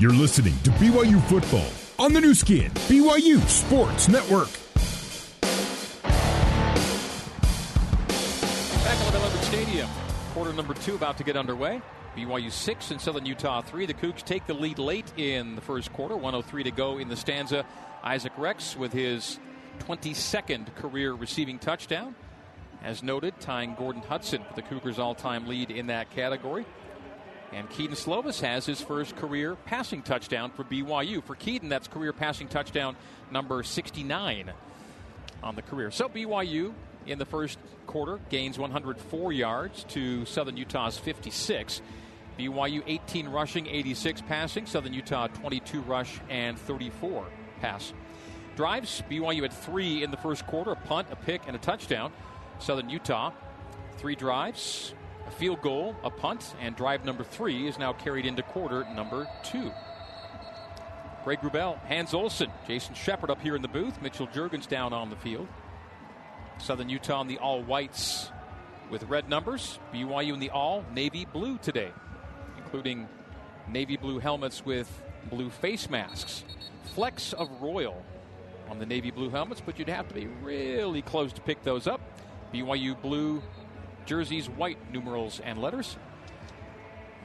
You're listening to BYU Football on the Nu Skin, BYU Sports Network. Back at Levitt Stadium. Quarter number two about to get underway. BYU 6 and Southern Utah 3. The Cougs take the lead late in the first quarter. 103 to go in the stanza. Isaac Rex with his 22nd career receiving touchdown. As noted, tying Gordon Hudson for the Cougars' all time lead in that category. And Kedon Slovis has his first career passing touchdown for BYU. For Kedon, that's career passing touchdown number 69 on the career. So BYU in the first quarter gains 104 yards to Southern Utah's 56. BYU 18 rushing, 86 passing. Southern Utah 22 rush and 34 pass. Drives BYU had three in the first quarter a punt, a pick, and a touchdown. Southern Utah, three drives, a field goal, a punt, and drive number three is now carried into quarter number two. Greg Wrubell, Hans Olsen, Jason Shepard up here in the booth, Mitchell Juergens down on the field. Southern Utah in the all whites with red numbers. BYU in the all navy blue today, including navy blue helmets with blue face masks. Flecks of royal on the navy blue helmets, but you'd have to be really close to pick those up. BYU blue jerseys, white numerals and letters.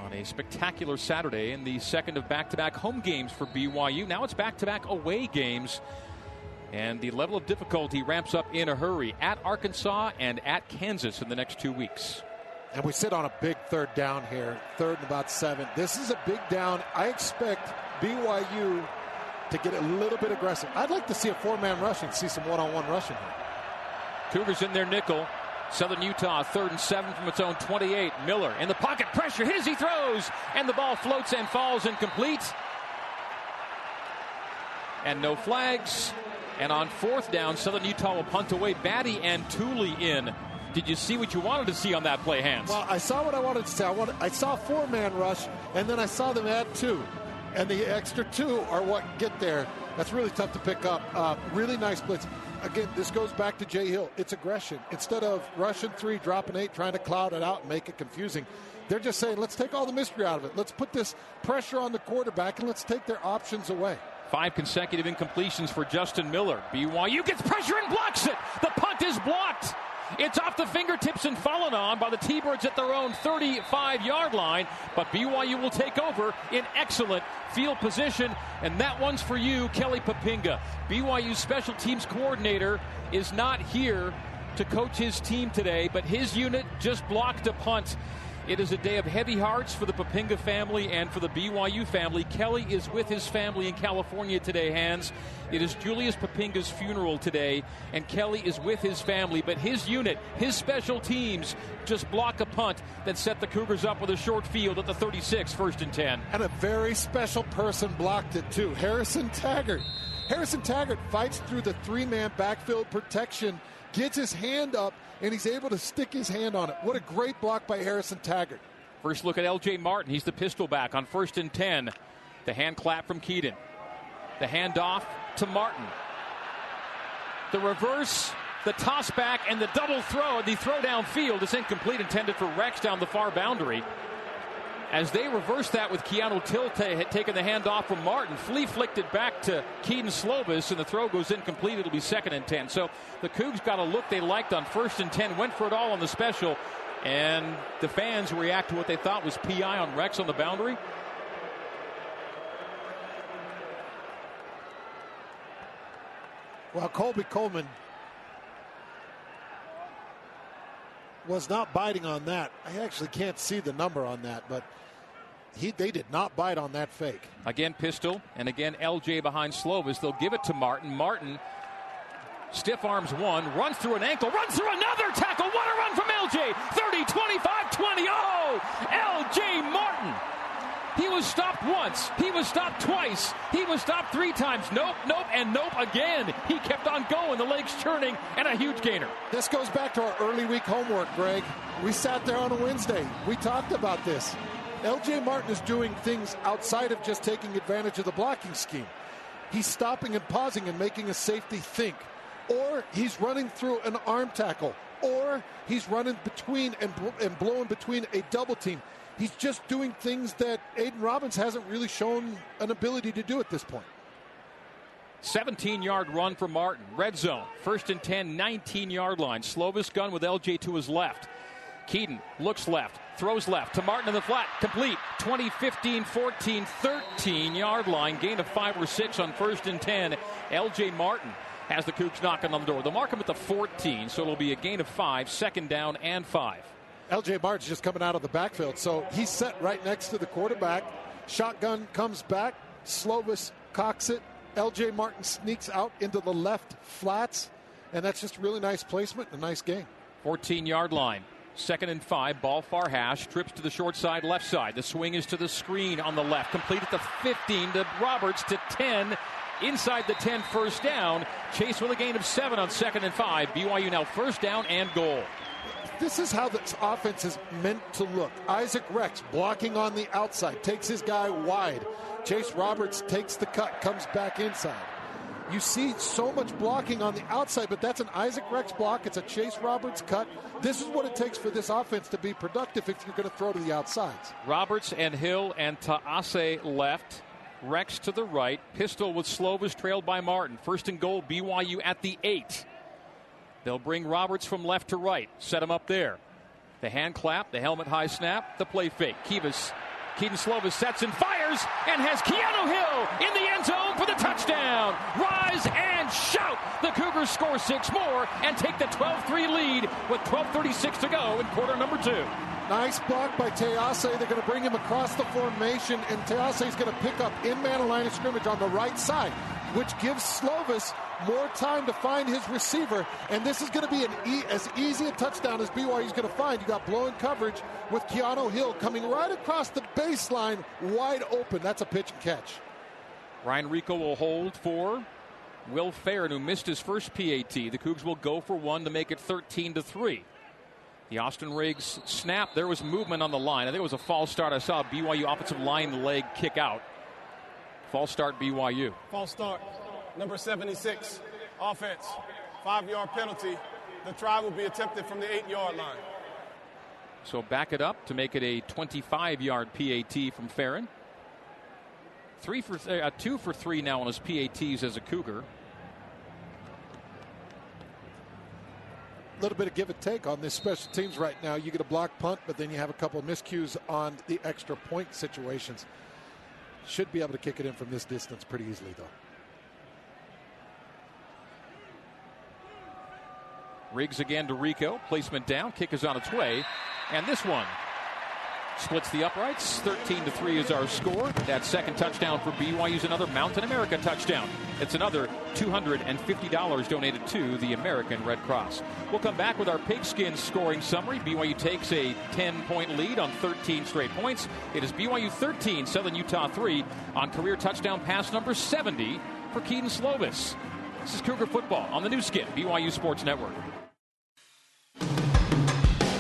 On a spectacular Saturday in the second of back to back home games for BYU. Now it's back to back away games. And the level of difficulty ramps up in a hurry at Arkansas and at Kansas in the next two weeks. And we sit on a big third down here, third and about seven. This is a big down. I expect BYU to get a little bit aggressive. I'd like to see a four man rushing, see some one on one rushing here. Cougars in their nickel. Southern Utah, third and seven from its own 28. Miller in the pocket, pressure, hit as he throws, and the ball floats and falls incomplete. And no flags. And on fourth down, Southern Utah will punt away. Batty and Tooley in. Did you see what you wanted to see on that play, Hans? Well, I saw what I wanted to see. I, wanted, I saw four man rush, and then I saw them add two. And the extra two are what get there. That's really tough to pick up. Uh, really nice blitz again, this goes back to Jay Hill. It's aggression. Instead of rushing three, dropping eight, trying to cloud it out and make it confusing, they're just saying, let's take all the mystery out of it. Let's put this pressure on the quarterback and let's take their options away. Five consecutive incompletions for Justin Miller. BYU gets pressure and blocks it. The punt is blocked. It's off the fingertips and fallen on by the T-Birds at their own 35-yard line, but BYU will take over in excellent field position, and that one's for you, Kelly Poppinga. BYU special teams coordinator is not here to coach his team today, but his unit just blocked a punt it is a day of heavy hearts for the Poppinga family and for the BYU family. Kelly is with his family in California today, Hans. It is Julius Poppinga's funeral today, and Kelly is with his family. But his unit, his special teams, just block a punt that set the Cougars up with a short field at the 36, first and 10. And a very special person blocked it, too Harrison Taggart. Harrison Taggart fights through the three man backfield protection, gets his hand up and he's able to stick his hand on it. What a great block by Harrison Taggart. First look at L.J. Martin. He's the pistol back on first and 10. The hand clap from Keaton. The handoff to Martin. The reverse, the toss back, and the double throw. The throw downfield is incomplete, intended for Rex down the far boundary. As they reverse that with Keanu Tilte had taken the handoff from Martin, Flea flicked it back to Kedon Slovis, and the throw goes incomplete. It'll be second and 10. So the Cougs got a look they liked on first and 10, went for it all on the special, and the fans react to what they thought was PI on Rex on the boundary. Well, Colby Coleman was not biting on that. I actually can't see the number on that, but he, they did not bite on that fake. Again, pistol, and again, LJ behind Slovis. They'll give it to Martin. Martin stiff arms one, runs through an ankle, runs through another tackle. What a run from LJ! 30, 25, 20. Oh, LJ was stopped once. He was stopped twice. He was stopped three times. Nope, nope, and nope again. He kept on going. The legs churning and a huge gainer. This goes back to our early week homework, Greg. We sat there on a Wednesday. We talked about this. LJ Martin is doing things outside of just taking advantage of the blocking scheme. He's stopping and pausing and making a safety think. Or he's running through an arm tackle. Or he's running between and, and blowing between a double team he's just doing things that Aidan Robbins hasn't really shown an ability to do at this point. 17 yard run for Martin. Red zone. First and 10, 19 yard line. Slovis gun with LJ to his left. Kedon looks left, throws left to Martin in the flat. Complete. 20, 15, 14, 13 yard line. Gain of five or six on first and 10. LJ Martin has the Cougs knocking on the door. They'll mark him at the 14, so it'll be a gain of five, second down and five. LJ Martin's just coming out of the backfield, so he's set right next to the quarterback. Shotgun comes back. Slovis cocks it. LJ Martin sneaks out into the left flats, and that's just really nice placement and a nice game. 14 yard line. Second and five, ball far hash, trips to the short side, left side. The swing is to the screen on the left, complete at the 15 to Roberts to 10. Inside the 10, first down. Chase with a gain of seven on second and five. BYU now first down and goal. This is how this offense is meant to look. Isaac Rex blocking on the outside, takes his guy wide. Chase Roberts takes the cut, comes back inside. You see so much blocking on the outside, but that's an Isaac Rex block. It's a Chase Roberts cut. This is what it takes for this offense to be productive if you're going to throw to the outsides. Roberts and Hill and Taase left. Rex to the right. Pistol with Slovis trailed by Martin. First and goal, BYU at the eight. They'll bring Roberts from left to right. Set him up there. The hand clap, the helmet high snap, the play fake. Kivas, Kedon Slovis sets and fires and has Keanu Hill in the end zone for the touchdown. Rise and shout. The Cougars score six more and take the 12-3 lead with 12.36 to go in quarter number two. Nice block by Tease. They're going to bring him across the formation, and Tease is going to pick up in man line of scrimmage on the right side, which gives Slovis more time to find his receiver. And this is going to be an e- as easy a touchdown as BYU is going to find. You got blowing coverage with Keanu Hill coming right across the baseline, wide open. That's a pitch and catch. Ryan Rico will hold for Will Ferrin, who missed his first PAT. The Cougs will go for one to make it 13 to three. The Austin Riggs snap. There was movement on the line. I think it was a false start. I saw BYU offensive line leg kick out. False start BYU. False start. Number 76. Offense. Five yard penalty. The try will be attempted from the eight yard line. So back it up to make it a 25 yard PAT from Ferrin. Three for th- uh, two for three now on his PATs as a Cougar. A little bit of give and take on this special teams right now. You get a block punt, but then you have a couple of miscues on the extra point situations. Should be able to kick it in from this distance pretty easily, though. Riggs again to Rico. Placement down. Kick is on its way. And this one splits the uprights. 13 to 3 is our score. That second touchdown for BYU is another Mountain America touchdown. It's another $250 donated to the American Red Cross. We'll come back with our pigskin scoring summary. BYU takes a 10 point lead on 13 straight points. It is BYU 13, Southern Utah 3 on career touchdown pass number 70 for Kedon Slovis. This is Cougar football on the Nu Skin, BYU Sports Network.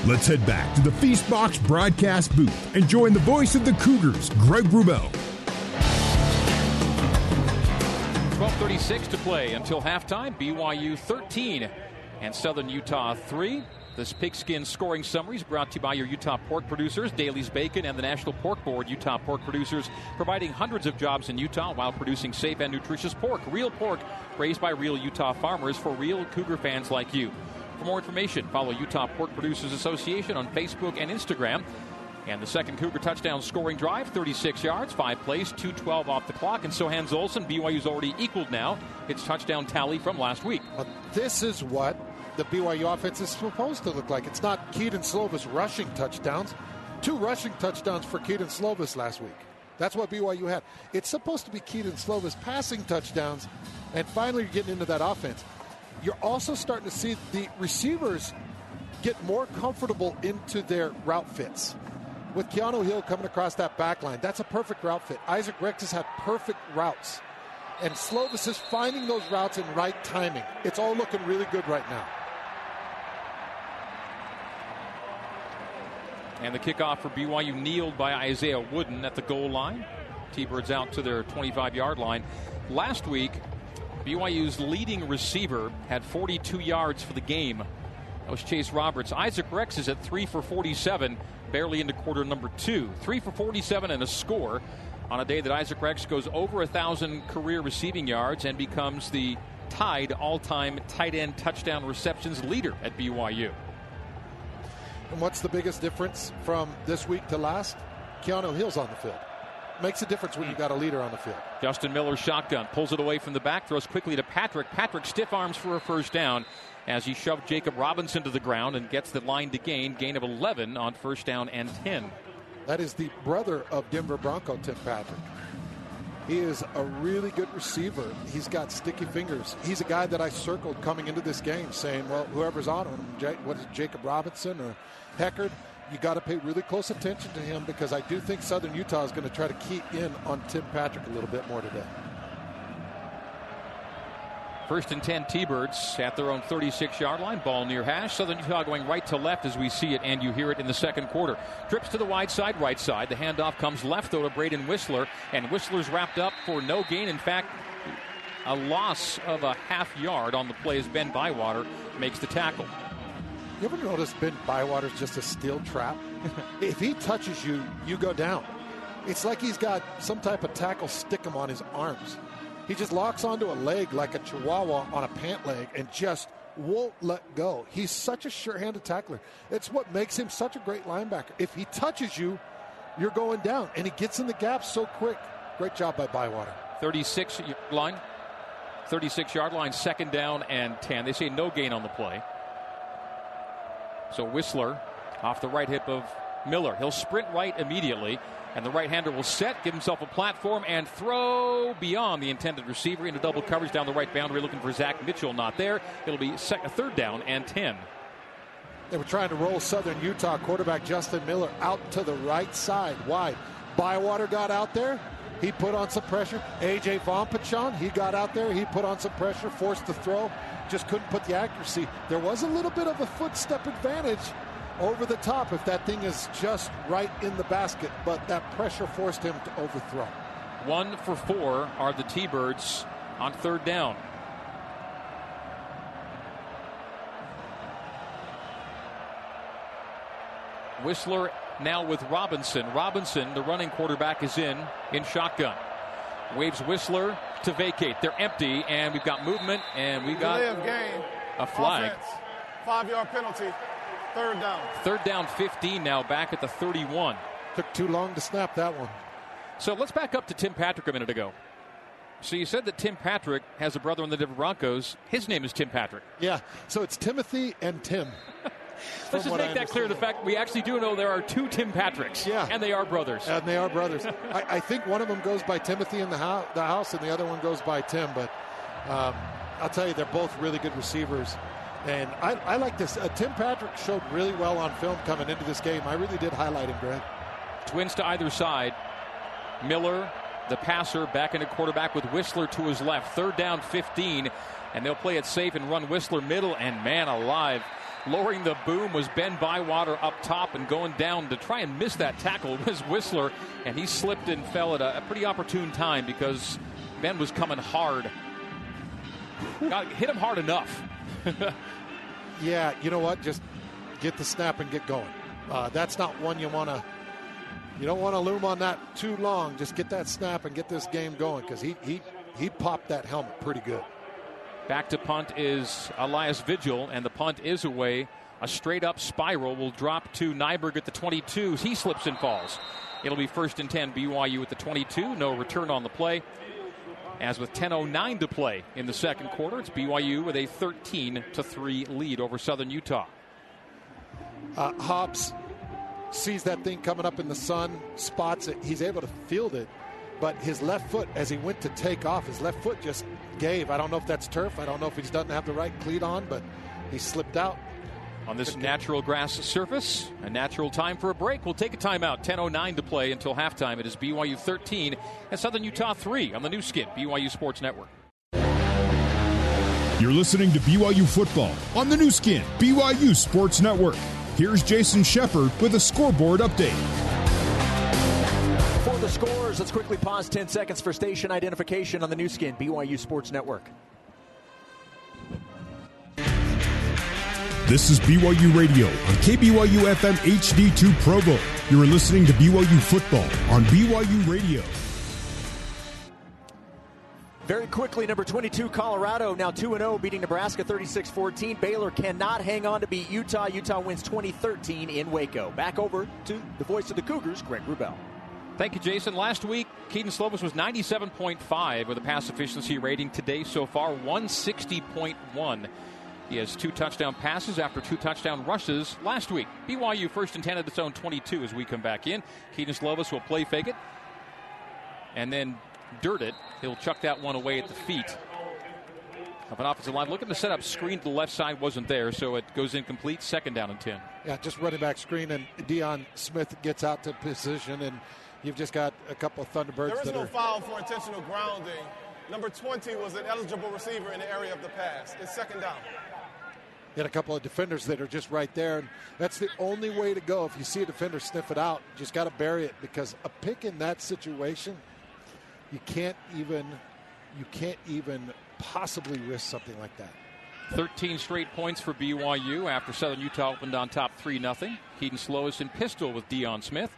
Let's head back to the Feastbox broadcast booth and join the voice of the Cougars, Greg Wrubell. 12:36 to play until halftime. BYU 13 and Southern Utah 3. This pigskin scoring summary is brought to you by your Utah pork producers, Daily's Bacon, and the National Pork Board. Utah pork producers providing hundreds of jobs in Utah while producing safe and nutritious pork. Real pork raised by real Utah farmers for real Cougar fans like you. For more information, follow Utah Pork Producers Association on Facebook and Instagram. And the second Cougar touchdown scoring drive, 36 yards, five plays, 212 off the clock. And so Hans Olsen, BYU's already equaled now its touchdown tally from last week. But this is what the BYU offense is supposed to look like. It's not Kedon Slovis rushing touchdowns. Two rushing touchdowns for Kedon Slovis last week. That's what BYU had. It's supposed to be Kedon Slovis passing touchdowns, and finally you're getting into that offense. You're also starting to see the receivers get more comfortable into their route fits. With Keanu Hill coming across that back line, that's a perfect route fit. Isaac Rex has had perfect routes. And Slovis is finding those routes in right timing. It's all looking really good right now. And the kickoff for BYU kneeled by Isaiah Wooden at the goal line. T-Birds out to their 25-yard line. Last week, BYU's leading receiver had 42 yards for the game. That was Chase Roberts. Isaac Rex is at 3 for 47. barely into quarter number two. Three for 47 and a score on a day that Isaac Rex goes over a thousand career receiving yards and becomes the tied all-time tight end touchdown receptions leader at BYU. And what's the biggest difference from this week to last? Keanu Hill's on the field. Makes a difference when you've got a leader on the field. Justin Miller shotgun pulls it away from the back, throws quickly to Patrick. Patrick stiff arms for a first down as he shoved Jacob Robinson to the ground and gets the line to gain, gain of 11 on first down and 10. That is the brother of Denver Bronco Tim Patrick. He is a really good receiver. He's got sticky fingers. He's a guy that I circled coming into this game saying, well, whoever's on him, what is it, Jacob Robinson or Heckard, you got to pay really close attention to him because I do think Southern Utah is going to try to key in on Tim Patrick a little bit more today. First and 10 T-Birds at their own 36-yard line. Ball near hash. Southern Utah going right to left as we see it and you hear it in the second quarter. Trips to the wide side, right side. The handoff comes left though to Braden Whistler. And Whistler's wrapped up for no gain. In fact, a loss of a half yard on the play as Ben Bywater makes the tackle. You ever notice Ben Bywater's just a steel trap? if he touches you, you go down. It's like he's got some type of tackle stick him on his arms. He just locks onto a leg like a chihuahua on a pant leg and just won't let go. He's such a sure-handed tackler. It's what makes him such a great linebacker. If he touches you, you're going down, and he gets in the gap so quick. Great job by Bywater. 36 line, 36 yard line, second down and 10. They say no gain on the play. So Whistler off the right hip of Miller. He'll sprint right immediately. And the right hander will set, give himself a platform, and throw beyond the intended receiver into double coverage down the right boundary, looking for Zach Mitchell. Not there. It'll be second, third down and 10. They were trying to roll Southern Utah quarterback Justin Miller out to the right side, wide. Bywater got out there. He put on some pressure. AJ Vongphachanh, he got out there. He put on some pressure, forced the throw. Just couldn't put the accuracy. There was a little bit of a footstep advantage over the top if that thing is just right in the basket, but that pressure forced him to overthrow. One for four are the T Birds on third down. Whistler now with Robinson. Robinson, the running quarterback, is in in shotgun. Waves Whistler to vacate. They're empty, and we've got movement, and we got a flag. Five yard penalty. Third down. Third down 15 now, back at the 31. Took too long to snap that one. So let's back up to Tim Patrick a minute ago. So you said that Tim Patrick has a brother in the Denver Broncos. His name is Tim Patrick. Yeah. So it's Timothy and Tim. Let's just make that clear. The fact we actually do know there are two Tim Patricks. Yeah. And they are brothers. And they are brothers. I, I, think one of them goes by Timothy in the, ho- the house, and the other one goes by Tim. But um, I'll tell you, they're both really good receivers. And I, I like this. Uh, Tim Patrick showed really well on film coming into this game. I really did highlight him, Greg. Twins to either side. Miller, the passer, back into quarterback with Whistler to his left. Third down, 15. And they'll play it safe and run Whistler middle. And man alive, lowering the boom was Ben Bywater up top and going down to try and miss that tackle was Whistler. And he slipped and fell at a, a pretty opportune time because Ben was coming hard. Got, hit him hard enough. yeah, you know what? Just get the snap and get going. Uh, that's not one you want to. You don't want to loom on that too long. Just get that snap and get this game going because he he he popped that helmet pretty good. Back to punt is Elias Vigil, and the punt is away. A straight up spiral will drop to Nyberg at the 22. He slips and falls. It'll be first and 10 BYU at the 22. No return on the play. As with 10:09 to play in the second quarter, it's BYU with a 13 to three lead over Southern Utah. Uh, Hobbs sees that thing coming up in the sun, spots it. He's able to field it, but his left foot, as he went to take off, his left foot just gave. I don't know if that's turf. I don't know if he doesn't have the right cleat on, but he slipped out on this natural grass surface. A natural time for a break. We'll take a timeout. 10.09 to play until halftime. It is BYU 13 and Southern Utah 3 on the Nu Skin, BYU Sports Network. You're listening to BYU football on the Nu Skin, BYU Sports Network. Here's Jason Shepard with a scoreboard update. The scores, let's quickly pause 10 seconds for station identification on the Nu Skin, BYU Sports Network. This is BYU Radio on KBYU FM HD2 Provo. You're listening to BYU Football on BYU Radio. Very quickly, number 22, Colorado, now 2 0, beating Nebraska 36 14. Baylor cannot hang on to beat Utah. Utah wins 2013 in Waco. Back over to the voice of the Cougars, Greg Wrubell. Thank you, Jason. Last week, Kedon Slovis was 97.5 with a pass efficiency rating. Today, so far, 160.1. He has two touchdown passes after two touchdown rushes last week. BYU first and 10 at its own 22 as we come back in. Kedon Slovis will play fake it and then dirt it. He'll chuck that one away at the feet of an offensive line. Looking to set up screen to the left side wasn't there, so it goes incomplete. Second down and 10. Yeah, just running back screen, and Deion Smith gets out to position, and you've just got a couple of Thunderbirds There is that no are. foul for intentional grounding. Number 20 was an eligible receiver in the area of the pass. It's second down. Get a couple of defenders that are just right there. And that's the only way to go. If you see a defender sniff it out, you just got to bury it because a pick in that situation, you can't even, you can't even possibly risk something like that. 13 straight points for BYU after Southern Utah opened on top 3 0. Kedon Slovis in pistol with Deion Smith.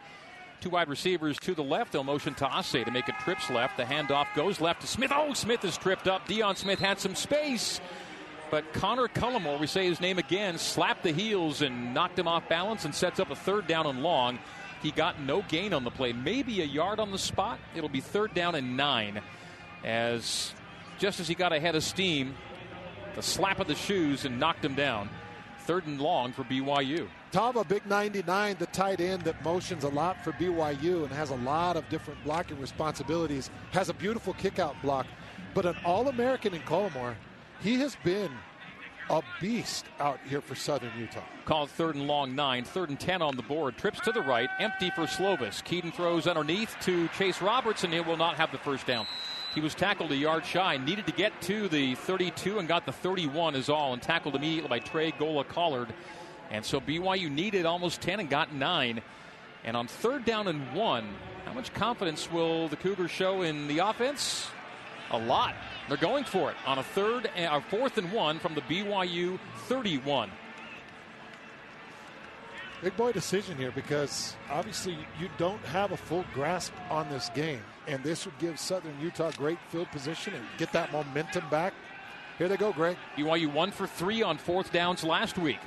Two wide receivers to the left. They'll motion to Ase to make it trips left. The handoff goes left to Smith. Oh, Smith is tripped up. Deion Smith had some space. But Connor Cullimore, we say his name again, slapped the heels and knocked him off balance and sets up a third down and long. He got no gain on the play, maybe a yard on the spot. It'll be third down and nine. As just as he got ahead of steam, the slap of the shoes and knocked him down. Third and long for BYU. Tava, big 99, the tight end that motions a lot for BYU and has a lot of different blocking responsibilities, has a beautiful kickout block. But an All American in Cullimore, he has been a beast out here for Southern Utah. Called third and long nine, third and ten on the board. Trips to the right, empty for Slovis. Kedon throws underneath to Chase Robertson. He will not have the first down. He was tackled a yard shy, needed to get to the 32 and got the 31 is all, and tackled immediately by Trey Gola Collard. And so BYU needed almost 10 and got nine. And on third down and one, how much confidence will the Cougars show in the offense? A lot. They're going for it on a third, a fourth and one from the BYU 31. Big boy decision here because obviously you don't have a full grasp on this game. And this would give Southern Utah great field position and get that momentum back. Here they go, Greg. BYU one for three on fourth downs last week.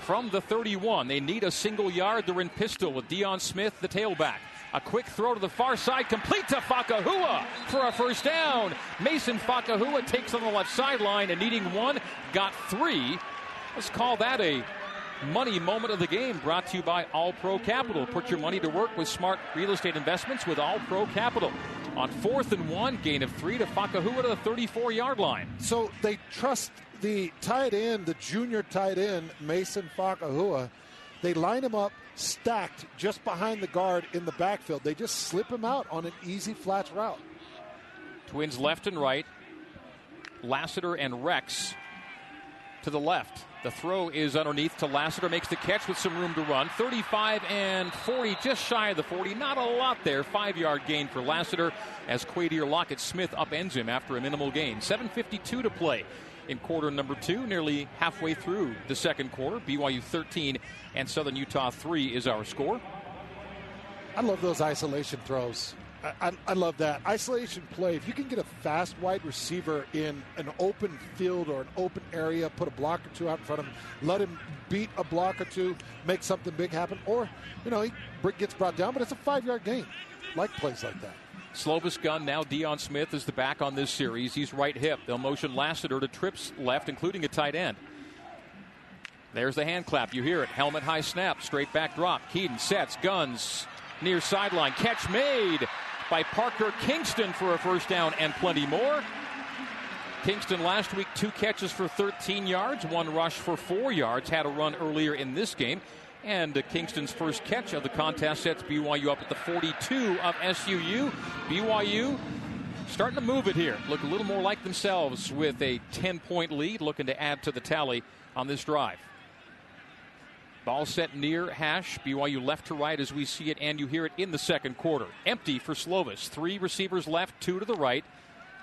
From the 31, they need a single yard. They're in pistol with Deion Smith, the tailback. A quick throw to the far side, complete to Fakahua for a first down. Mason Fakahua takes on the left sideline and needing one, got three. Let's call that a money moment of the game brought to you by All Pro Capital. Put your money to work with smart real estate investments with All Pro Capital. On fourth and one, gain of three to Fakahua to the 34 yard line. So they trust the tight end, the junior tight end, Mason Fakahua. They line him up stacked just behind the guard in the backfield. They just slip him out on an easy flat route. Twins left and right. Lassiter and Rex to the left. The throw is underneath to Lassiter, makes the catch with some room to run. 35 and 40, just shy of the 40. Not a lot there. Five yard gain for Lassiter as Quadier Lockett Smith upends him after a minimal gain. 7.52 to play in quarter number two, nearly halfway through the second quarter. BYU 13 and Southern Utah 3 is our score. I love those isolation throws. I, I, love that. Isolation play. If you can get a fast wide receiver in an open field or an open area, put a block or two out in front of him, let him beat a block or two, make something big happen, or, you know, he gets brought down, but it's a five yard gain. Like plays like that. Slovis gun now. Deion Smith is the back on this series. He's right hip. They'll motion Lassiter to trips left, including a tight end. There's the hand clap. You hear it. Helmet high snap. Straight back drop. Kedon sets. Guns. Near sideline. Catch made by Parker Kingston for a first down and plenty more. Kingston last week, two catches for 13 yards, one rush for four yards. Had a run earlier in this game. And uh, Kingston's first catch of the contest sets BYU up at the 42 of SUU. BYU starting to move it here. Look a little more like themselves with a 10 point lead, looking to add to the tally on this drive. Ball set near hash. BYU left to right as we see it, and you hear it in the second quarter. Empty for Slovis. Three receivers left, two to the right.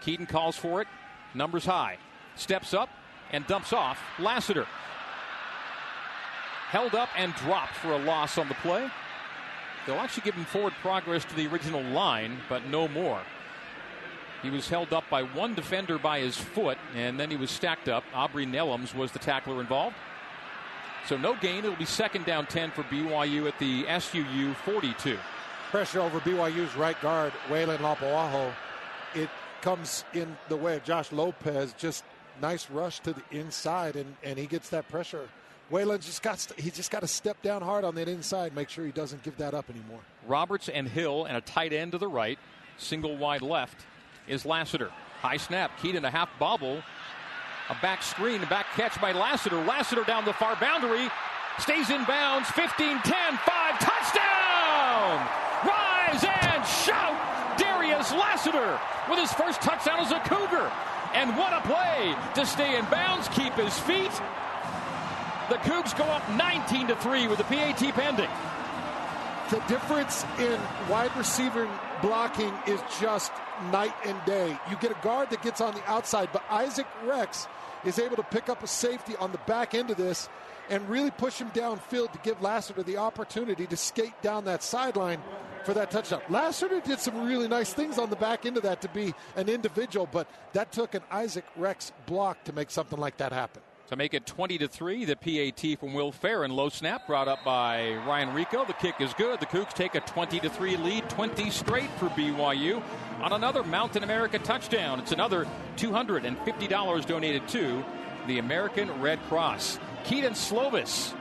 Kedon calls for it. Numbers high. Steps up and dumps off Lassiter. held up and dropped for a loss on the play. They'll actually give him forward progress to the original line, but no more. He was held up by one defender by his foot, and then he was stacked up. Aubrey Nellums was the tackler involved. So no gain. It'll be second down 10 for BYU at the SUU 42. Pressure over BYU's right guard, Weylin Lapuaho. It comes in the way of Josh Lopez. Just nice rush to the inside, and, and he gets that pressure. Weylin just got he just got to step down hard on that inside, make sure he doesn't give that up anymore. Roberts and Hill and a tight end to the right, single wide left is Lassiter. High snap, Kedon a half bobble, a back screen, back catch by Lassiter. Lassiter down the far boundary, stays in bounds, 15, 10, 5, touchdown! Rise and shout! Darius Lassiter with his first touchdown as a Cougar. And what a play to stay in bounds, keep his feet. The Cougs go up 19 to 3 with the PAT pending. The difference in wide receiver blocking is just night and day. You get a guard that gets on the outside, but Isaac Rex is able to pick up a safety on the back end of this and really push him downfield to give Lassiter the opportunity to skate down that sideline for that touchdown. Lassiter did some really nice things on the back end of that to be an individual, but that took an Isaac Rex block to make something like that happen. To make it 20 to 3, the PAT from Will Ferrin. Low snap brought up by Ryan Rico. The kick is good. The Cougs take a 20 to 3 lead, 20 straight for BYU on another Mountain America touchdown. It's another $250 donated to the American Red Cross. Kedon Slovis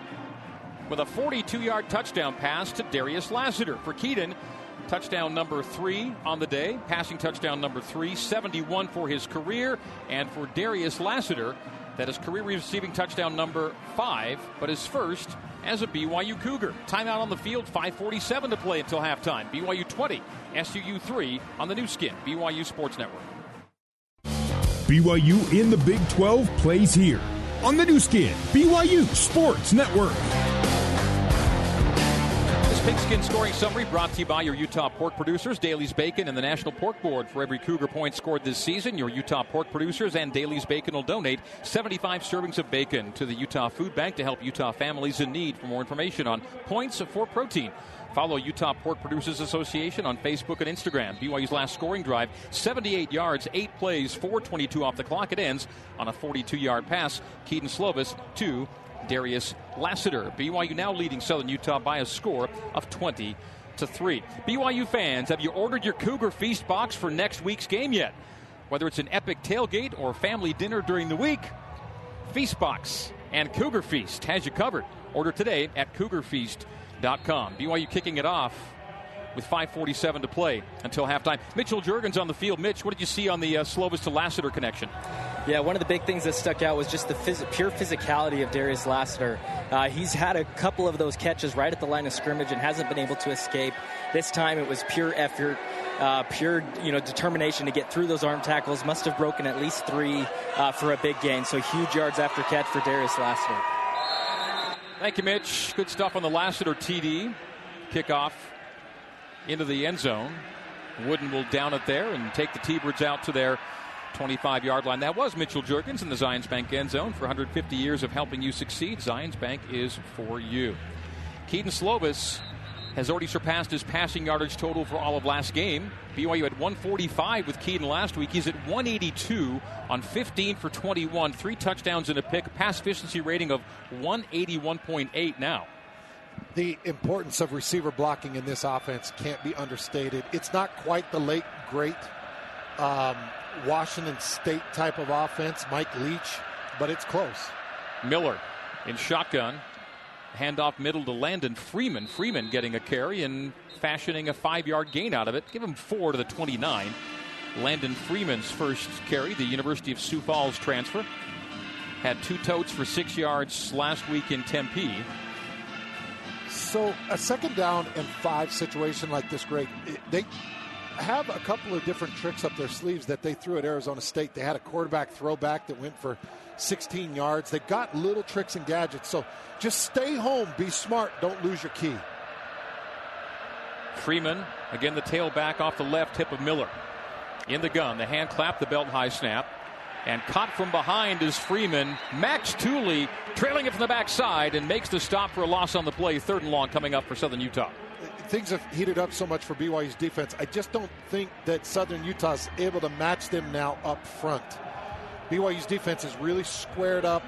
with a 42 yard touchdown pass to Darius Lassiter. For Kedon, touchdown number three on the day, passing touchdown number three, 71 for his career. And for Darius Lassiter, that is career receiving touchdown number five, but his first as a BYU Cougar. Timeout on the field, 5.47 to play until halftime. BYU 20, SUU 3 on the Nu Skin, BYU Sports Network. BYU in the Big 12 plays here on the Nu Skin, BYU Sports Network. Pigskin scoring summary brought to you by your Utah pork producers, Daily's Bacon, and the National Pork Board. For every Cougar point scored this season, your Utah pork producers and Daly's Bacon will donate 75 servings of bacon to the Utah Food Bank to help Utah families in need. For more information on points for protein, Follow Utah Pork Producers Association on Facebook and Instagram. BYU's last scoring drive, 78 yards, 8 plays, 422 off the clock. It ends on a 42 yard pass. Kedon Slovis to Darius Lassiter. BYU now leading Southern Utah by a score of 20 to 3. BYU fans, have you ordered your Cougar Feast box for next week's game yet? Whether it's an epic tailgate or family dinner during the week, Feast Box and Cougar Feast has you covered. Order today at cougarfeast.com. BYU kicking it off with 5.47 to play until halftime. Mitchell Juergens on the field. Mitch, what did you see on the uh, Slovis to Lassiter connection? Yeah, one of the big things that stuck out was just the phys- pure physicality of Darius Lassiter. Uh, he's had a couple of those catches right at the line of scrimmage and hasn't been able to escape. This time it was pure effort, uh, pure you know determination to get through those arm tackles. Must have broken at least three uh, for a big gain. So huge yards after catch for Darius Lassiter. Thank you, Mitch. Good stuff on the Lassiter TD. Kickoff into the end zone. Wooden will down it there and take the T-Birds out to their 25 yard line. That was Mitchell Juergens in the Zions Bank end zone for 150 years of helping you succeed. Zions Bank is for you. Kedon Slovis has already surpassed his passing yardage total for all of last game. BYU had 145 with Kedon last week. He's at 182 on 15 for 21, three touchdowns and a pick, pass efficiency rating of 181.8 now the importance of receiver blocking in this offense can't be understated. It's not quite the late great um, Washington State type of offense, Mike Leach, but it's close. Miller in shotgun. Handoff middle to Landon Freeman. Freeman getting a carry and fashioning a five yard gain out of it. Give him four to the 29. Landon Freeman's first carry, the University of Sioux Falls transfer. Had two totes for six yards last week in Tempe. So a second down and five situation like this, Greg, they have a couple of different tricks up their sleeves that they threw at Arizona State. They had a quarterback throwback that went for 16 yards. They got little tricks and gadgets. So just stay home, be smart, don't lose your key. Freeman, again the tailback off the left hip of Miller. In the gun, the hand clap, the belt high snap. And caught from behind is Freeman. Max Tooley trailing it from the backside and makes the stop for a loss on the play. Third and long coming up for Southern Utah. Things have heated up so much for BYU's defense. I just don't think that Southern Utah's able to match them now up front. BYU's defense is really squared up.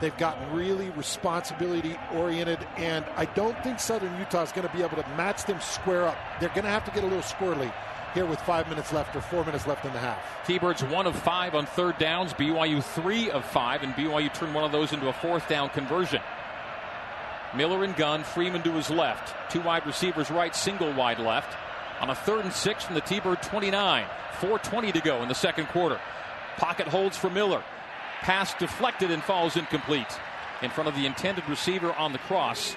They've gotten really responsibility oriented, and I don't think Southern Utah is going to be able to match them square up. They're going to have to get a little squirrely here with five minutes left or four minutes left in the half. T-Birds one of five on third downs, BYU three of five, and BYU turned one of those into a fourth down conversion. Miller and gun, Freeman to his left, two wide receivers right, single wide left. On a third and six from the T-Bird 29, 4.20 to go in the second quarter. Pocket holds for Miller. Pass deflected and falls incomplete in front of the intended receiver on the cross.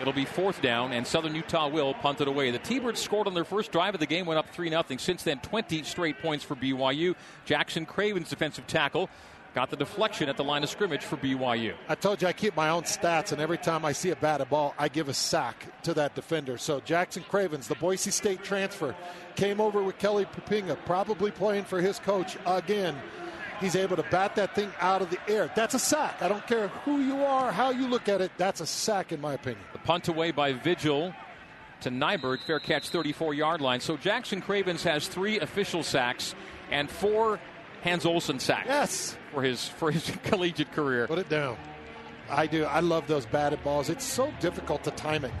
It'll be fourth down, and Southern Utah will punt it away. The T-Birds scored on their first drive of the game, went up 3 0. Since then, 20 straight points for BYU. Jackson Cravens defensive tackle got the deflection at the line of scrimmage for BYU. I told you I keep my own stats, and every time I see a batted ball, I give a sack to that defender. So Jackson Cravens, the Boise State transfer, came over with Kelly Poppinga, probably playing for his coach again. He's able to bat that thing out of the air. That's a sack. I don't care who you are, how you look at it. That's a sack, in my opinion. The punt away by Vigil to Nyberg, fair catch 34 yard line. So Jackson Cravens has three official sacks and four Hans Olsen sacks. Yes. For his for his collegiate career. Put it down. I do. I love those batted balls. It's so difficult to time it.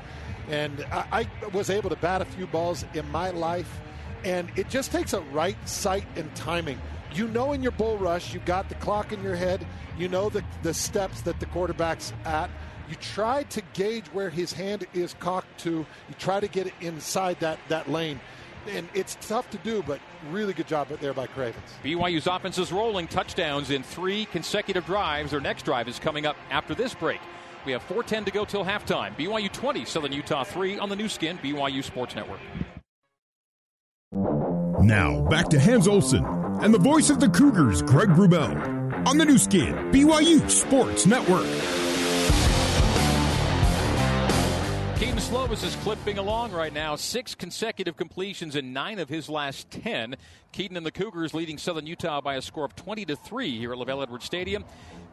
And I, I was able to bat a few balls in my life, and it just takes a right sight and timing you know in your bull rush, you got the clock in your head, you know the, the steps that the quarterback's at. You try to gauge where his hand is cocked to. You try to get it inside that, that lane. And it's tough to do, but really good job there by Cravens. BYU's offense is rolling touchdowns in three consecutive drives. Their next drive is coming up after this break. We have 4.10 to go till halftime. BYU 20, Southern Utah 3 on the Nu Skin, BYU Sports Network. Now, back to Hans Olsen and the voice of the Cougars, Greg Wrubell, on the Nu Skin, BYU Sports Network. Kedon Slovis is clipping along right now. Six consecutive completions in nine of his last ten. Kedon and the Cougars leading Southern Utah by a score of 20 to 3 here at LaVell Edwards Stadium.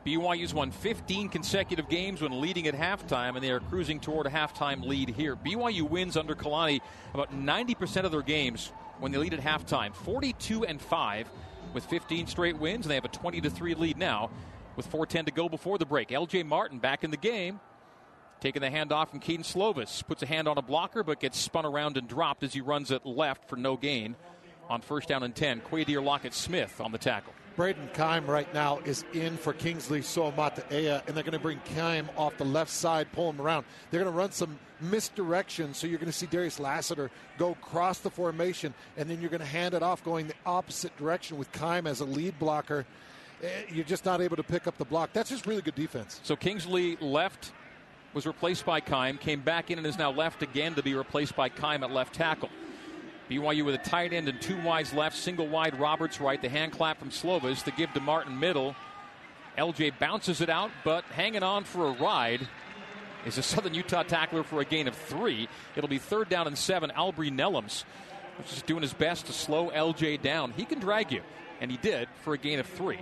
BYU's won 15 consecutive games when leading at halftime, and they are cruising toward a halftime lead here. BYU wins under Kalani about 90% of their games when they lead at halftime. 42 and 5 with 15 straight wins, and they have a 20 to 3 lead now with 4:10 to go before the break. LJ Martin back in the game. Taking the handoff from Kedon Slovis. Puts a hand on a blocker, but gets spun around and dropped as he runs it left for no gain on first down and 10. Quadir Lockett Smith on the tackle. Braden Keim right now is in for Kingsley Suamataia, and they're going to bring Keim off the left side, pull him around. They're going to run some misdirection, so you're going to see Darius Lassiter go across the formation, and then you're going to hand it off going the opposite direction with Keim as a lead blocker. Eh, you're just not able to pick up the block. That's just really good defense. So Kingsley left was replaced by Keim, came back in and is now left again to be replaced by Keim at left tackle. BYU with a tight end and two wides left, single wide Roberts right. The hand clap from Slovis to give to Martin middle. LJ bounces it out, but hanging on for a ride is a Southern Utah tackler for a gain of three. It'll be third down and seven. Albry Nellums, which is doing his best to slow LJ down. He can drag you, and he did for a gain of three.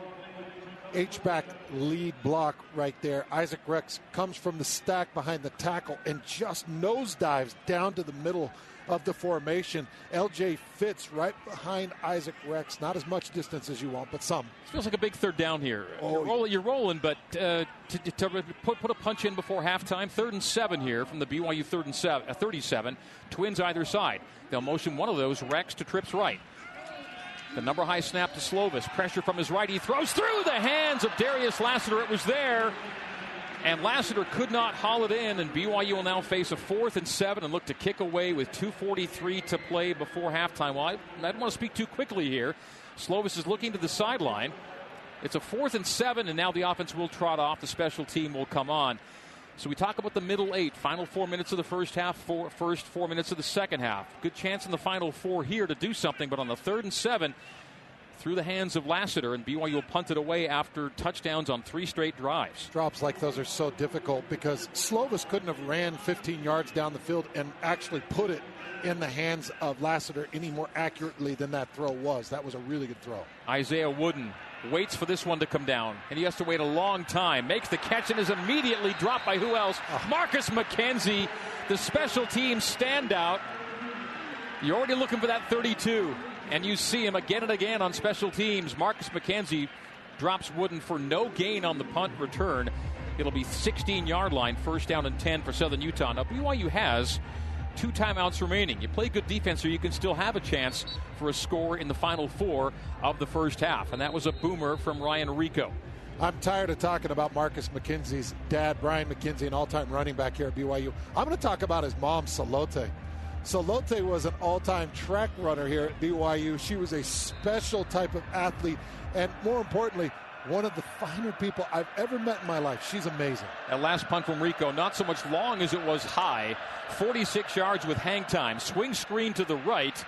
H-back lead block right there. Isaac Rex comes from the stack behind the tackle and just nosedives down to the middle of the formation. LJ fits right behind Isaac Rex. Not as much distance as you want, but some. It feels like a big third down here. Oh, you're, rolling, you're rolling but uh, to, to, put, put a punch in before halftime. Third and seven here from the BYU third and seven, uh, 37. Twins either side. They'll motion one of those. Rex to Tripp's right. The number high snap to Slovis. Pressure from his right. He throws through the hands of Darius Lassiter. It was there. And Lassiter could not haul it in, and BYU will now face a fourth and seven and look to kick away with 2.43 to play before halftime. Well, I, I don't want to speak too quickly here. Slovis is looking to the sideline. It's a fourth and seven, and now the offense will trot off. The special team will come on. So we talk about the middle eight, final four minutes of the first half, four, first four minutes of the second half. Good chance in the final four here to do something, but on the third and seven, through the hands of Lassiter, and BYU will punt it away after touchdowns on three straight drives. Drops like those are so difficult because Slovis couldn't have ran 15 yards down the field and actually put it in the hands of Lassiter any more accurately than that throw was. That was a really good throw. Isaiah Wooden waits for this one to come down, and he has to wait a long time. Makes the catch and is immediately dropped by who else? Ah. Marcus McKenzie, the special team standout. You're already looking for that 32, and you see him again and again on special teams. Marcus McKenzie drops Wooden for no gain on the punt return. It'll be 16 yard line, first down and 10 for Southern Utah. Now, BYU has two timeouts remaining. You play good defense, or you can still have a chance for a score in the final four of the first half. And that was a boomer from Ryan Rico. I'm tired of talking about Marcus McKenzie's dad, Brian McKenzie, an all time running back here at BYU. I'm going to talk about his mom, Salote. Salote was an all time track runner here at BYU. She was a special type of athlete, and more importantly, one of the finer people I've ever met in my life. She's amazing. That last punt from Rehkow, not so much long as it was high. 46 yards with hang time. Swing screen to the right,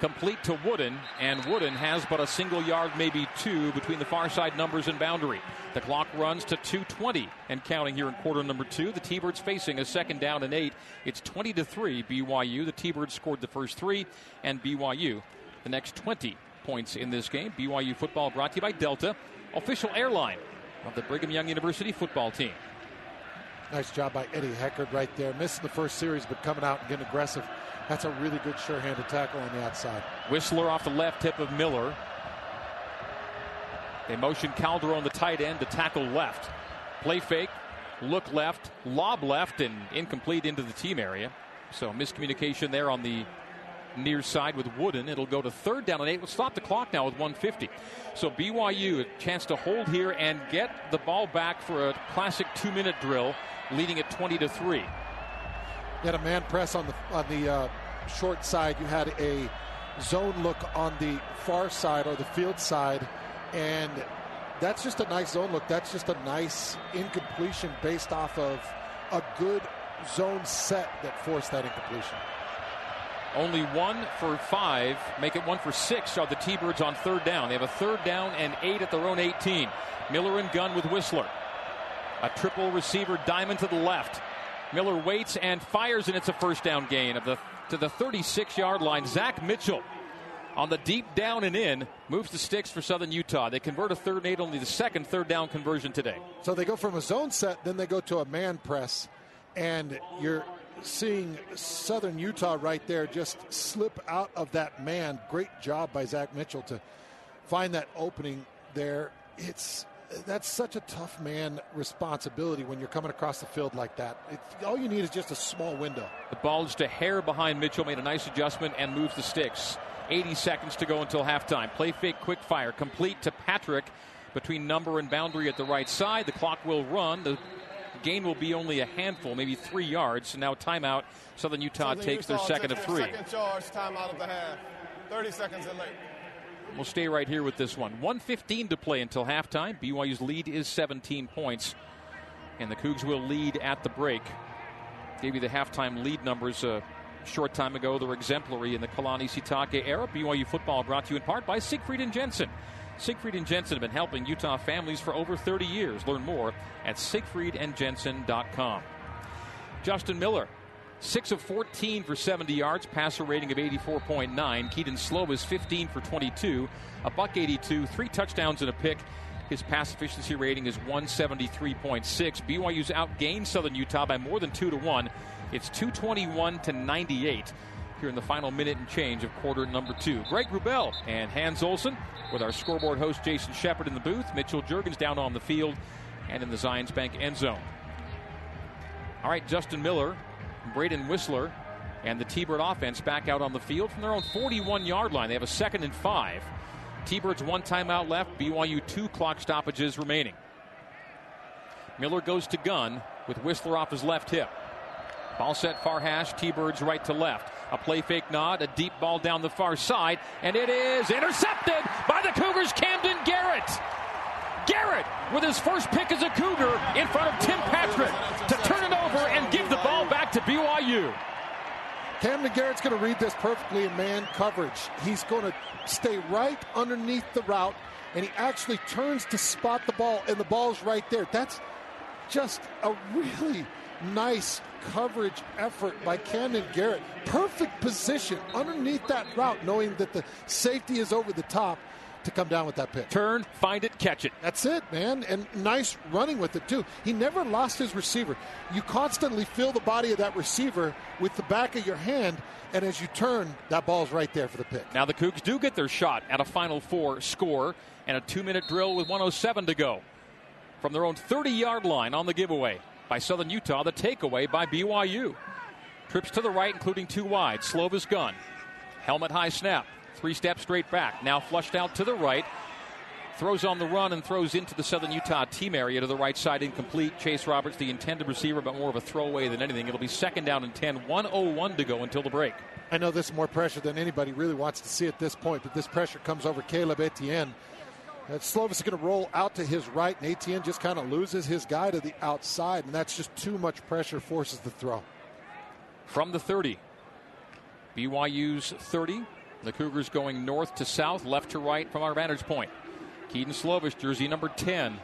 complete to Wooden, and Wooden has but a single yard, maybe two, between the far side numbers and boundary. The clock runs to 2:20 and counting here in quarter number two. The T-Birds facing a second down and eight. It's 20 to three BYU. The T-Birds scored the first three, and BYU the next 20 points in this game. BYU football brought to you by Delta, official airline of the Brigham Young University football team. Nice job by Eddie Heckard right there. Missing the first series, but coming out and getting aggressive. That's a really good sure-handed tackle on the outside. Whistler off the left hip of Miller. They motion Calderon, the tight end, to tackle left. Play fake, look left, lob left, and incomplete into the team area. So miscommunication there on the near side with Wooden. It'll go to third down and eight. We'll stop the clock now with 150. So BYU a chance to hold here and get the ball back for a classic two-minute drill, leading at 20 to three. You had a man press on the on the uh, short side. You had a zone look on the far side or the field side, and that's just a nice zone look. That's just a nice incompletion based off of a good zone set that forced that incompletion. Only one for five, make it one for six are the T-Birds on third down. They have a third down and eight at their own 18. Miller and gun with Whistler. A triple receiver diamond to the left. Miller waits and fires, and it's a first down gain of the to the 36 yard line. Zach Mitchell on the deep down and in moves the sticks for Southern Utah. They convert a third and eight, only the second third down conversion today. So they go from a zone set, then they go to a man press, and you're seeing Southern Utah right there just slip out of that man. Great job by Zach Mitchell to find that opening there. It's that's such a tough man responsibility when you're coming across the field like that. It, all you need is just a small window. The ball just a hair behind Mitchell, made a nice adjustment and moves the sticks. 80 seconds to go until halftime. Play fake, quick fire, complete to Patrick between number and boundary at the right side. The clock will run. The gain will be only a handful, maybe three yards. So now timeout. Southern Utah Southern takes Utah their second of three. Second charge, timeout of the half. 30 seconds and late. We'll stay right here with this one. 115 to play until halftime. BYU's lead is 17 points. And the Cougs will lead at the break. Gave you the halftime lead numbers a short time ago. They're exemplary in the Kalani Sitake era. BYU football brought to you in part by Siegfried and Jensen. Siegfried and Jensen have been helping Utah families for over 30 years. Learn more at siegfriedandjensen.com. Justin Miller, 6 of 14 for 70 yards, passer rating of 84.9. Kedon Slovis 15 for 22, a buck 82, three touchdowns and a pick. His pass efficiency rating is 173.6. BYU's outgained Southern Utah by more than 2 to 1. It's 221 to 98 here in the final minute and change of quarter number two. Greg Wrubell and Hans Olsen with our scoreboard host Jason Shepard in the booth, Mitchell Juergens down on the field and in the Zions Bank end zone. All right, Justin Miller, Braden Whistler, and the T-Bird offense back out on the field from their own 41-yard line. They have a second and five. T-Birds one timeout left. BYU two clock stoppages remaining. Miller goes to gun with Whistler off his left hip. Ball set far hash, T-Birds right to left. A play fake nod, a deep ball down the far side, and it is intercepted by the Cougars, Camden Garrett. Garrett with his first pick as a Cougar in front of Tim Patrick to turn it over and give the ball back BYU. Camden Garrett's going to read this perfectly in man coverage. He's going to stay right underneath the route, and he actually turns to spot the ball, and the ball's right there. That's just a really nice coverage effort by Camden Garrett. Perfect position underneath that route, knowing that the safety is over the top to come down with that pick. Turn, find it, catch it. That's it, man. And nice running with it, too. He never lost his receiver. You constantly feel the body of that receiver with the back of your hand, and as you turn, that ball's right there for the pick. Now the Cougs do get their shot at a Final Four score and a two minute drill with 107 to go. From their own 30 yard line on the giveaway by Southern Utah, the takeaway by BYU. Trips to the right, including two wide. Slovis gun. Helmet high snap. Three steps straight back. Now flushed out to the right. Throws on the run and throws into the Southern Utah team area to the right side, incomplete. Chase Roberts, the intended receiver, but more of a throwaway than anything. It'll be second down and 10, 101 to go until the break. I know this is more pressure than anybody really wants to see at this point, but this pressure comes over Caleb Etienne. And Slovis is going to roll out to his right, and Etienne just kind of loses his guy to the outside, and that's just too much pressure, forces the throw. From the 30, BYU's 30. The Cougars going north to south, left to right from our vantage point. Kedon Slovis, jersey number 10,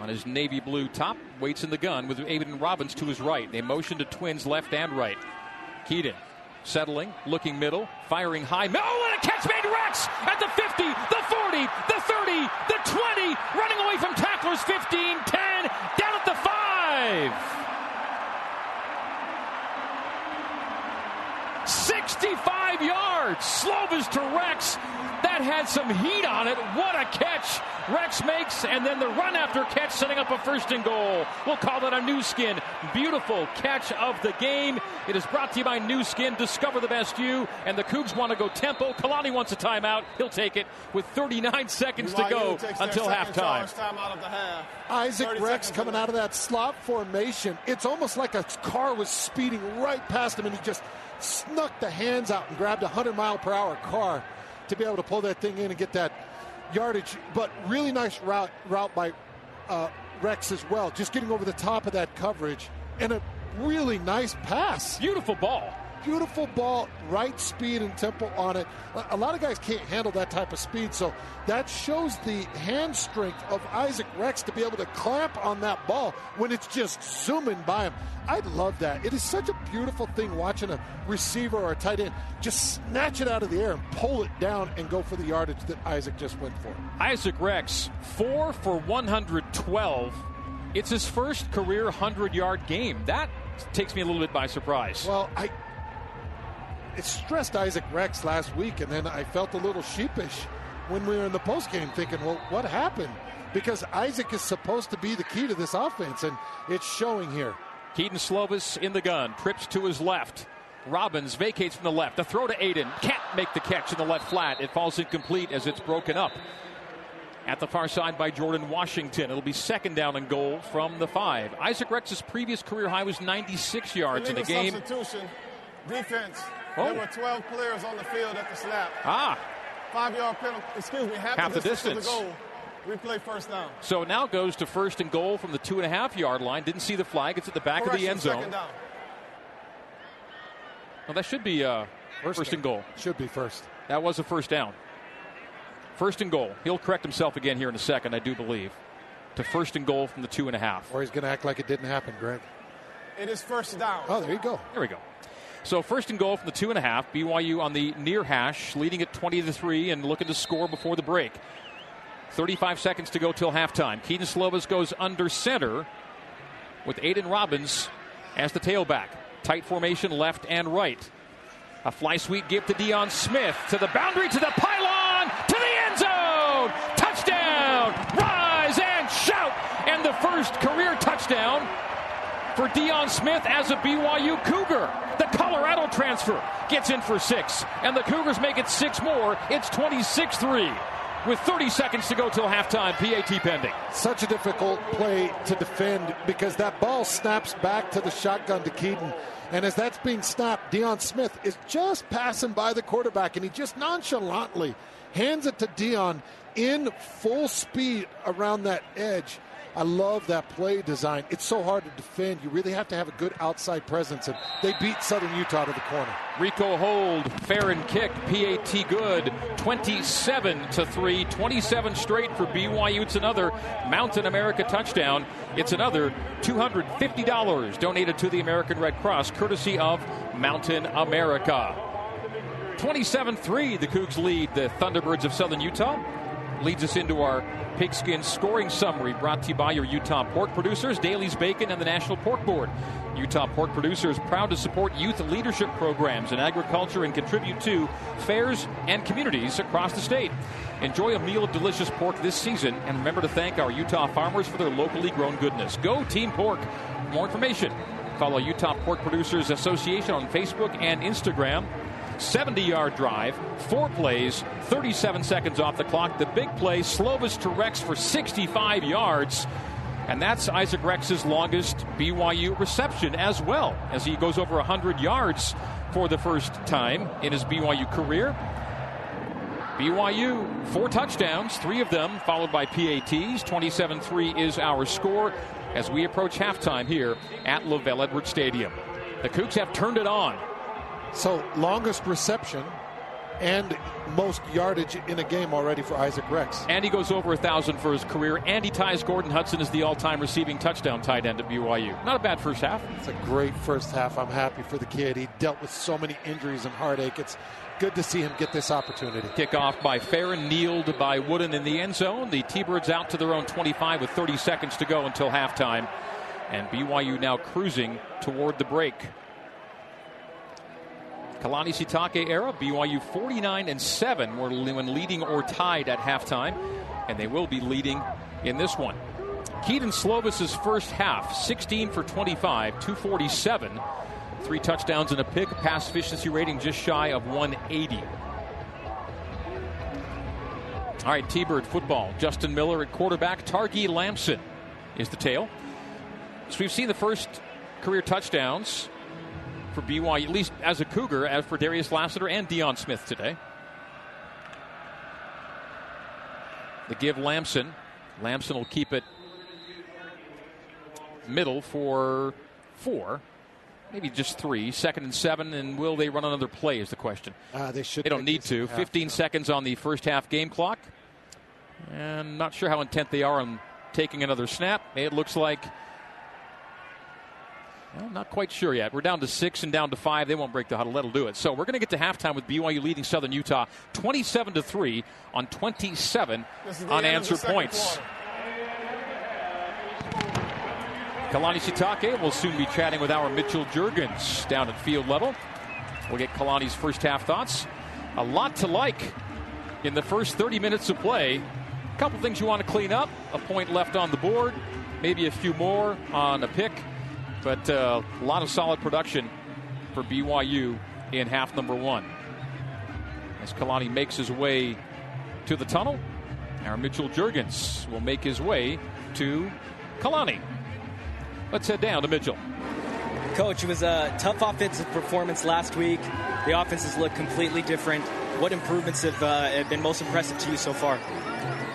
on his navy blue top, waits in the gun with Aidan Robbins to his right. They motion to twins left and right. Kedon settling, looking middle, firing high. Oh, and a catch made Rex at the 50, the 40, the 30, the 20, running away from tacklers 15, 10, down at the 5. 65 yards. Slovis to Rex. That had some heat on it. What a catch Rex makes. And then the run after catch setting up a first and goal. We'll call that a Nu Skin. Beautiful catch of the game. It is brought to you by Nu Skin. Discover the best you. And the Cougs want to go tempo. Kalani wants a timeout. He'll take it with 39 seconds to go until halftime. Half. Isaac Rex coming out of that slot formation. It's almost like a car was speeding right past him and he just snuck the hands out and grabbed a 100 mile per hour car to be able to pull that thing in and get that yardage. But really nice route route by uh, Rex as well, just getting over the top of that coverage and a really nice pass. Beautiful ball beautiful ball, right speed and tempo on it. A lot of guys can't handle that type of speed, so that shows the hand strength of Isaac Rex to be able to clamp on that ball when it's just zooming by him. I love that. It is such a beautiful thing watching a receiver or a tight end just snatch it out of the air and pull it down and go for the yardage that Isaac just went for. Isaac Rex, four for 112. It's his first career 100 yard game. That takes me a little bit by surprise. Well, I it stressed Isaac Rex last week, and then I felt a little sheepish when we were in the post game, thinking, "Well, what happened?" Because Isaac is supposed to be the key to this offense, and it's showing here. Kedon Slovis in the gun, trips to his left. Robbins vacates from the left. The throw to Aidan. Can't make the catch in the left flat. It falls incomplete as it's broken up. At the far side by Jordan Washington. It'll be second down and goal from the five. Isaac Rex's previous career high was 96 yards in the game. Substitution. Defense. Oh. There were 12 players on the field at the snap. Ah. Five yard penalty. Excuse me, half, half the, the distance. To the goal. We play first down. So it now goes to first and goal from the two and a half yard line. Didn't see the flag. It's at the back Correction, of the end zone. Down. Well, that should be uh, first, first and goal. Should be first. That was a first down. First and goal. He'll correct himself again here in a second, I do believe. To first and goal from the two and a half. Or he's going to act like it didn't happen, Greg. It is first down. Oh, there you go. There we go. So first and goal from the two and a half. BYU on the near hash, leading at 20 to 3 and looking to score before the break. 35 seconds to go till halftime. Kedon Slovis goes under center with Aidan Robbins as the tailback. Tight formation left and right. A fly sweep give to Deion Smith to the boundary, to the pylon, to the end zone. Touchdown! Rise and shout! And the first career touchdown for Deion Smith as a BYU Cougar. The Colorado transfer gets in for six, and the Cougars make it six more. It's 26 3 with 30 seconds to go till halftime. PAT pending. Such a difficult play to defend because that ball snaps back to the shotgun to Kedon. And as that's being snapped, Deion Smith is just passing by the quarterback, and he just nonchalantly hands it to Deion in full speed around that edge. I love that play design. It's so hard to defend. You really have to have a good outside presence, and they beat Southern Utah to the corner. Rehkow hold, Ferrin kick, PAT good, 27 to 3, 27 straight for BYU. It's another Mountain America touchdown. It's another $250 donated to the American Red Cross, courtesy of Mountain America. 27 3, the Cougs lead the Thunderbirds of Southern Utah. Leads us into our pigskin scoring summary brought to you by your Utah pork producers, Daily's Bacon, and the National Pork Board. Utah Pork Producers proud to support youth leadership programs in agriculture and contribute to fairs and communities across the state. Enjoy a meal of delicious pork this season and remember to thank our Utah farmers for their locally grown goodness. Go Team Pork. More information, follow Utah Pork Producers Association on Facebook and Instagram. 70 yard drive, four plays, 37 seconds off the clock. The big play, Slovis to Rex for 65 yards. And that's Isaac Rex's longest BYU reception as well, as he goes over 100 yards for the first time in his BYU career. BYU, four touchdowns, three of them followed by PATs. 27 3 is our score as we approach halftime here at LaVell Edwards Stadium. The Cougs have turned it on. So, longest reception and most yardage in a game already for Isaac Rex. And he goes over a thousand for his career. And he ties Gordon Hudson as the all-time receiving touchdown tight end at BYU. Not a bad first half. It's a great first half. I'm happy for the kid. He dealt with so many injuries and heartache. It's good to see him get this opportunity. Kickoff by Ferrin, kneeled by Wooden in the end zone. The T-Birds out to their own 25 with 30 seconds to go until halftime. And BYU now cruising toward the break. Kalani Sitake era, BYU 49 and 7 were when leading or tied at halftime, and they will be leading in this one. Kedon Slovis's first half, 16 for 25, 247, three touchdowns and a pick, pass efficiency rating just shy of 180. All right, T-Bird football. Justin Miller at quarterback. Targhee Lambson is the tail. So we've seen the first career touchdowns for BYU, at least as a Cougar, as for Darius Lassiter and Deion Smith today. The give Lambson. Lambson will keep it middle for four, maybe just three. Second and seven, and will they run another play? Is the question. Uh, they should. They don't need to. 15 seconds on the first half game clock, and not sure how intent they are on taking another snap. It looks like well, not quite sure yet. We're down to six and down to five. They won't break the huddle. That'll do it. So we're going to get to halftime with BYU leading Southern Utah 27 to three on 27 unanswered points. Kalani Sitake will soon be chatting with our Mitchell Juergens down at field level. We'll get Kalani's first half thoughts. A lot to like in the first 30 minutes of play. A couple things you want to clean up. A point left on the board, maybe a few more on a pick but uh, a lot of solid production for BYU in half number one. As Kalani makes his way to the tunnel, our Mitchell Juergens will make his way to Kalani. Let's head down to Mitchell. Coach, it was a tough offensive performance last week. The offenses look completely different. What improvements have, uh, have been most impressive to you so far?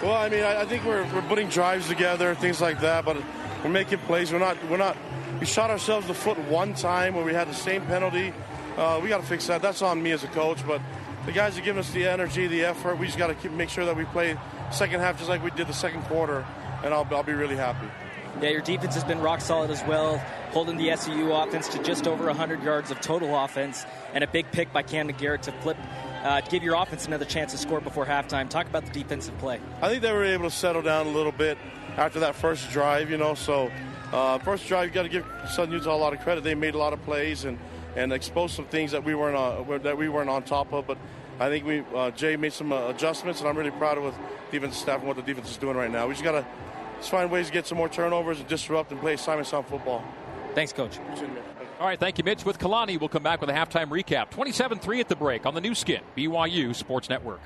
Well, I mean, I, I think we're, we're putting drives together, things like that, but we're making plays. We're not we're not we shot ourselves the foot one time where we had the same penalty. Uh, we got to fix that. That's on me as a coach, but the guys are giving us the energy, the effort. We just got to keep make sure that we play second half just like we did the second quarter, and I'll, I'll be really happy. Yeah, your defense has been rock solid as well, holding the SUU offense to just over 100 yards of total offense, and a big pick by Camden Garrett to flip, uh, give your offense another chance to score before halftime. Talk about the defensive play. I think they were able to settle down a little bit after that first drive, you know, so uh, first drive, you got to give Southern Utah a lot of credit. They made a lot of plays and, and exposed some things that we weren't on, uh, that we weren't on top of. But I think we uh, Jay made some uh, adjustments, and I'm really proud of what defense staff and what the defense is doing right now. We just got to find ways to get some more turnovers and disrupt and play Simon Sound football. Thanks, Coach. All right, thank you, Mitch. With Kalani, we'll come back with a halftime recap. 27 3 at the break on the Nu Skin, BYU Sports Network.